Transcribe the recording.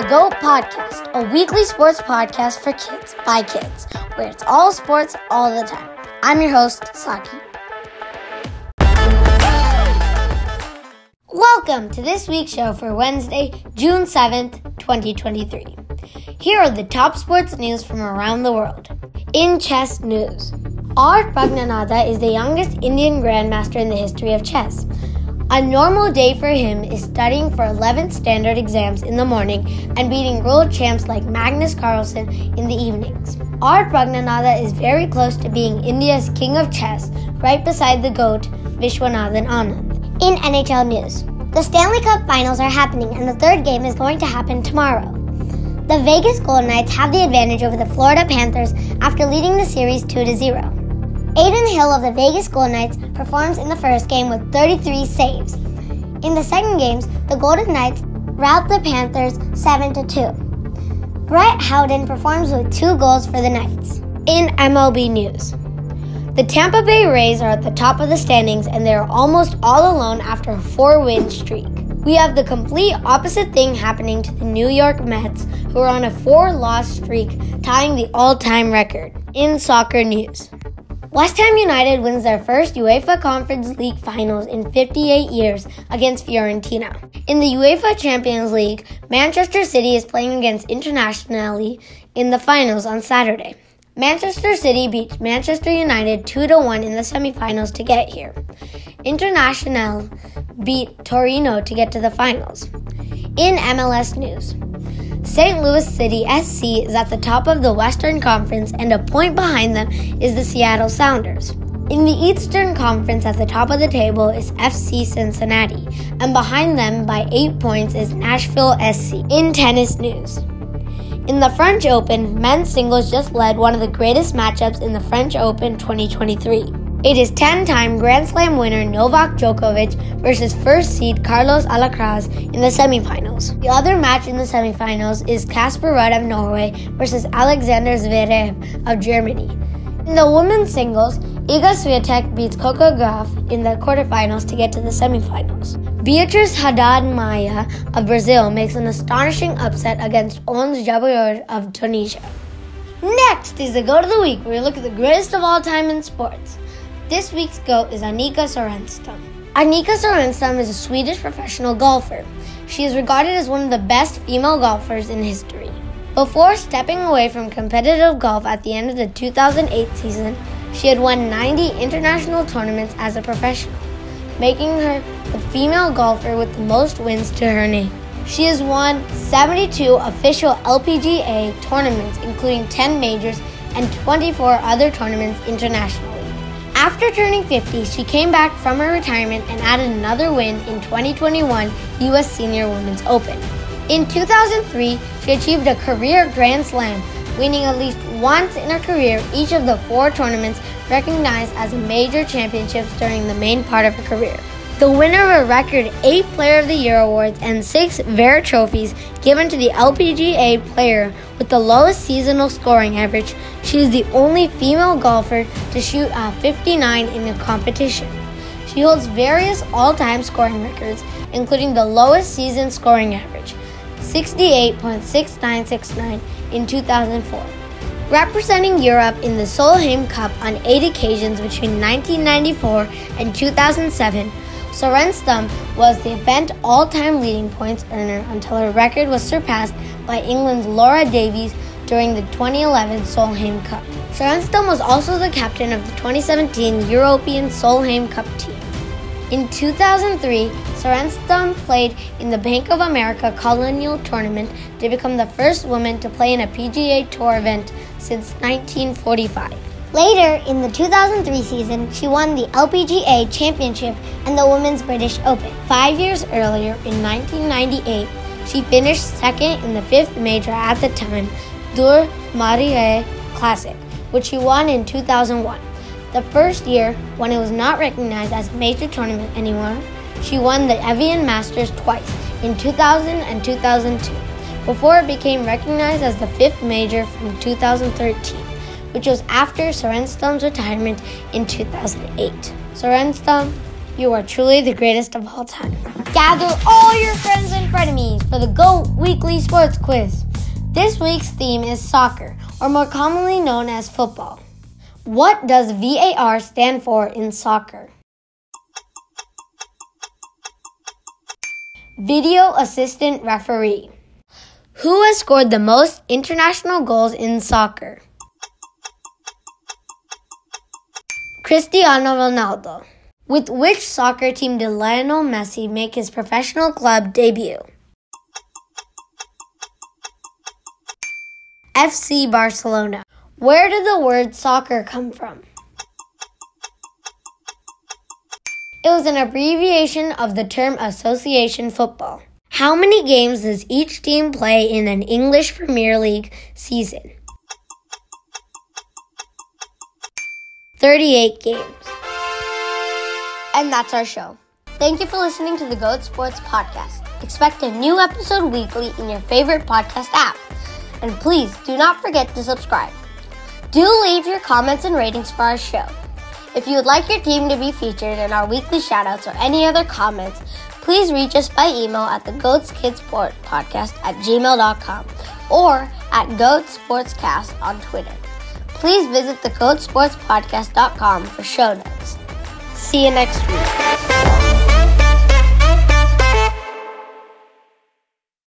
the GOAT Podcast, a weekly sports podcast for kids by kids, where it's all sports all the time. I'm your host, Saki. Welcome to this week's show for Wednesday, June 7th, 2023. Here are the top sports news from around the world. In chess news, R. Praggnanandhaa is the youngest Indian grandmaster in the history of chess. A normal day for him is studying for 11th standard exams in the morning and beating world champs like Magnus Carlsen in the evenings. R. Praggnanandhaa is very close to being India's king of chess, right beside the GOAT, Vishwanathan Anand. In NHL news, the Stanley Cup finals are happening and the third game is going to happen tomorrow. The Vegas Golden Knights have the advantage over the Florida Panthers after leading the series 2 0. Adin Hill of the Vegas Golden Knights performs in the first game with 33 saves. In the second games, the Golden Knights rout the Panthers 7 2. Brett Howden performs with two goals for the Knights. In MLB news, the Tampa Bay Rays are at the top of the standings and they are almost all alone after a four win streak. We have the complete opposite thing happening to the New York Mets, who are on a four loss streak, tying the all time record. In soccer news, West Ham United wins their first UEFA Conference League finals in 58 years against Fiorentina. In the UEFA Champions League, Manchester City is playing against Internazionale in the finals on Saturday. Manchester City beat Manchester United 2 1 in the semifinals to get here. Internazionale beat Torino to get to the finals. In MLS news, St. Louis City SC is at the top of the Western Conference, and a point behind them is the Seattle Sounders. In the Eastern Conference, at the top of the table is FC Cincinnati, and behind them by eight points is Nashville SC. In tennis news, in the French Open, men's singles just led one of the greatest matchups in the French Open 2023. It is 10 time Grand Slam winner Novak Djokovic versus first seed Carlos Alcaraz in the semifinals. The other match in the semifinals is Casper Ruud of Norway versus Alexander Zverev of Germany. In the women's singles, Iga Swiatek beats Coco Gauff in the quarterfinals to get to the semifinals. Beatriz Haddad Maia of Brazil makes an astonishing upset against Ons Jabeur of Tunisia. Next is the GOAT of the Week, where we look at the greatest of all time in sports. This week's GOAT is Annika Sorenstam. Annika Sorenstam is a Swedish professional golfer. She is regarded as one of the best female golfers in history. Before stepping away from competitive golf at the end of the 2008 season, she had won 90 international tournaments as a professional, making her the female golfer with the most wins to her name. She has won 72 official LPGA tournaments, including 10 majors and 24 other tournaments internationally. After turning 50, she came back from her retirement and added another win in 2021 U.S. Senior Women's Open. In 2003, she achieved a career Grand Slam, winning at least once in her career each of the four tournaments recognized as major championships during the main part of her career. The winner of a record 8 Player of the Year awards and 6 Vare trophies given to the LPGA player with the lowest seasonal scoring average, she is the only female golfer to shoot a 59 in the competition. She holds various all time scoring records, including the lowest season scoring average, 68.6969 in 2004. Representing Europe in the Solheim Cup on eight occasions between 1994 and 2007, Sorenstam was the event all time leading points earner until her record was surpassed by England's Laura Davies during the 2011 Solheim Cup. Sorenstam was also the captain of the 2017 European Solheim Cup team. In 2003, Sorenstam played in the Bank of America Colonial Tournament to become the first woman to play in a PGA Tour event since 1945. Later, in the 2003 season, she won the LPGA Championship and the Women's British Open. Five years earlier, in 1998, she finished second in the fifth major at the time, du Maurier Classic, which she won in 2001. The first year, when it was not recognized as a major tournament anymore, she won the Evian Masters twice, in 2000 and 2002, before it became recognized as the fifth major from 2013 which was after Sorenstam's retirement in 2008. Sorenstam, You are truly the greatest of all time. Gather all your friends and frenemies for the GOAT Weekly Sports Quiz. This week's theme is soccer, or more commonly known as football. What does VAR stand for in soccer? Video Assistant Referee. Who has scored the most international goals in soccer? Cristiano Ronaldo. With which soccer team did Lionel Messi make his professional club debut? FC Barcelona. Where did the word soccer come from? It was an abbreviation of the term association football. How many games does each team play in an English Premier League season? 38 games. And that's our show. Thank you for listening to the Goat Sports Podcast. Expect a new episode weekly in your favorite podcast app. And please do not forget to subscribe. Do leave your comments and ratings for our show. If you would like your team to be featured in our weekly shoutouts or any other comments, please reach us by email at the Kids Podcast at gmail.com or at Goat Sportscast on Twitter. Please visit the GoatSportsPodcast.com for show notes. See you next week.